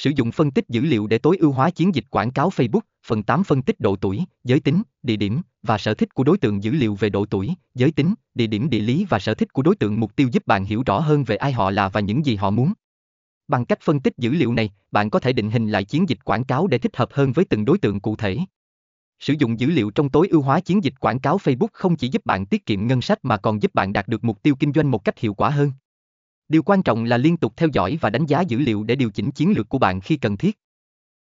Sử dụng phân tích dữ liệu để tối ưu hóa chiến dịch quảng cáo Facebook. Phần 8 phân tích độ tuổi, giới tính, địa điểm và sở thích của đối tượng dữ liệu về độ tuổi, giới tính, địa điểm địa lý và sở thích của đối tượng mục tiêu giúp bạn hiểu rõ hơn về ai họ là và những gì họ muốn. Bằng cách phân tích dữ liệu này, bạn có thể định hình lại chiến dịch quảng cáo để thích hợp hơn với từng đối tượng cụ thể. Sử dụng dữ liệu trong tối ưu hóa chiến dịch quảng cáo Facebook không chỉ giúp bạn tiết kiệm ngân sách mà còn giúp bạn đạt được mục tiêu kinh doanh một cách hiệu quả hơn. Điều quan trọng là liên tục theo dõi và đánh giá dữ liệu để điều chỉnh chiến lược của bạn khi cần thiết.